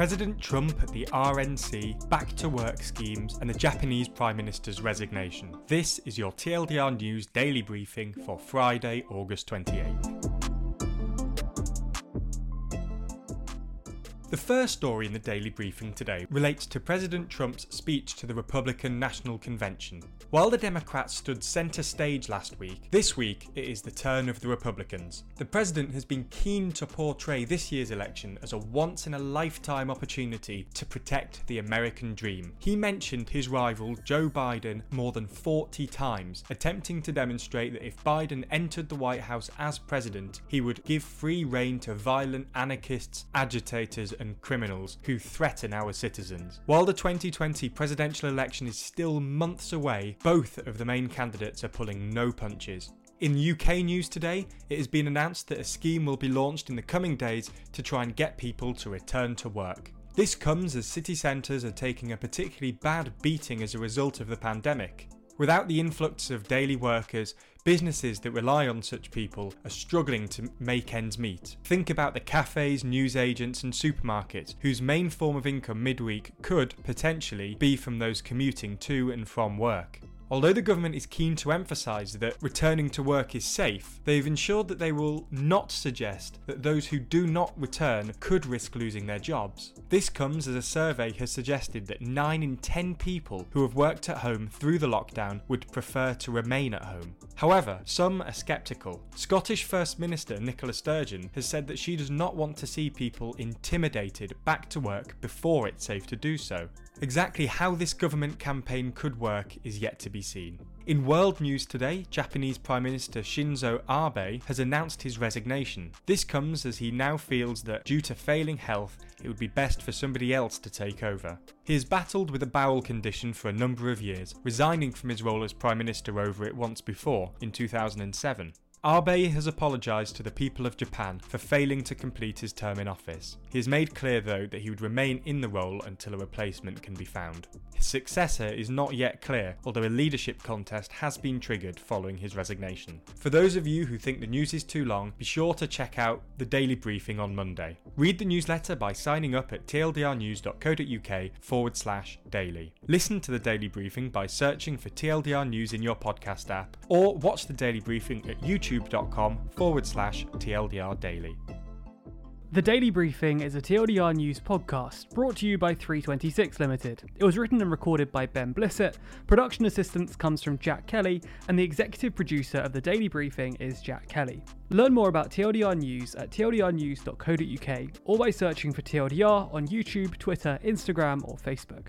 President Trump at the RNC, back to work schemes, and the Japanese Prime Minister's resignation. This is your TLDR News daily briefing for Friday, August 28th. The first story in the daily briefing today relates to President Trump's speech to the Republican National Convention. While the Democrats stood centre stage last week, this week it is the turn of the Republicans. The president has been keen to portray this year's election as a once in a lifetime opportunity to protect the American dream. He mentioned his rival Joe Biden more than 40 times, attempting to demonstrate that if Biden entered the White House as president, he would give free rein to violent anarchists, agitators, and criminals who threaten our citizens. While the 2020 presidential election is still months away, both of the main candidates are pulling no punches. In UK news today, it has been announced that a scheme will be launched in the coming days to try and get people to return to work. This comes as city centres are taking a particularly bad beating as a result of the pandemic. Without the influx of daily workers, businesses that rely on such people are struggling to make ends meet. Think about the cafes, newsagents, and supermarkets whose main form of income midweek could potentially be from those commuting to and from work. Although the government is keen to emphasise that returning to work is safe, they've ensured that they will not suggest that those who do not return could risk losing their jobs. This comes as a survey has suggested that 9 in 10 people who have worked at home through the lockdown would prefer to remain at home. However, some are sceptical. Scottish First Minister Nicola Sturgeon has said that she does not want to see people intimidated back to work before it's safe to do so. Exactly how this government campaign could work is yet to be seen. In world news today, Japanese Prime Minister Shinzo Abe has announced his resignation. This comes as he now feels that, due to failing health, it would be best for somebody else to take over. He has battled with a bowel condition for a number of years, resigning from his role as Prime Minister over it once before, in 2007. Abe has apologised to the people of Japan for failing to complete his term in office. He has made clear, though, that he would remain in the role until a replacement can be found. His successor is not yet clear, although a leadership contest has been triggered following his resignation. For those of you who think the news is too long, be sure to check out the daily briefing on Monday. Read the newsletter by signing up at tldrnews.co.uk forward slash daily. Listen to the daily briefing by searching for TLDR News in your podcast app, or watch the daily briefing at YouTube youtube.com forward slash TLDR Daily. The Daily Briefing is a TLDR News podcast brought to you by 326 Limited. It was written and recorded by Ben Blissett, production assistance comes from Jack Kelly, and the executive producer of The Daily Briefing is Jack Kelly. Learn more about TLDR News at tldrnews.co.uk or by searching for TLDR on YouTube, Twitter, Instagram, or Facebook.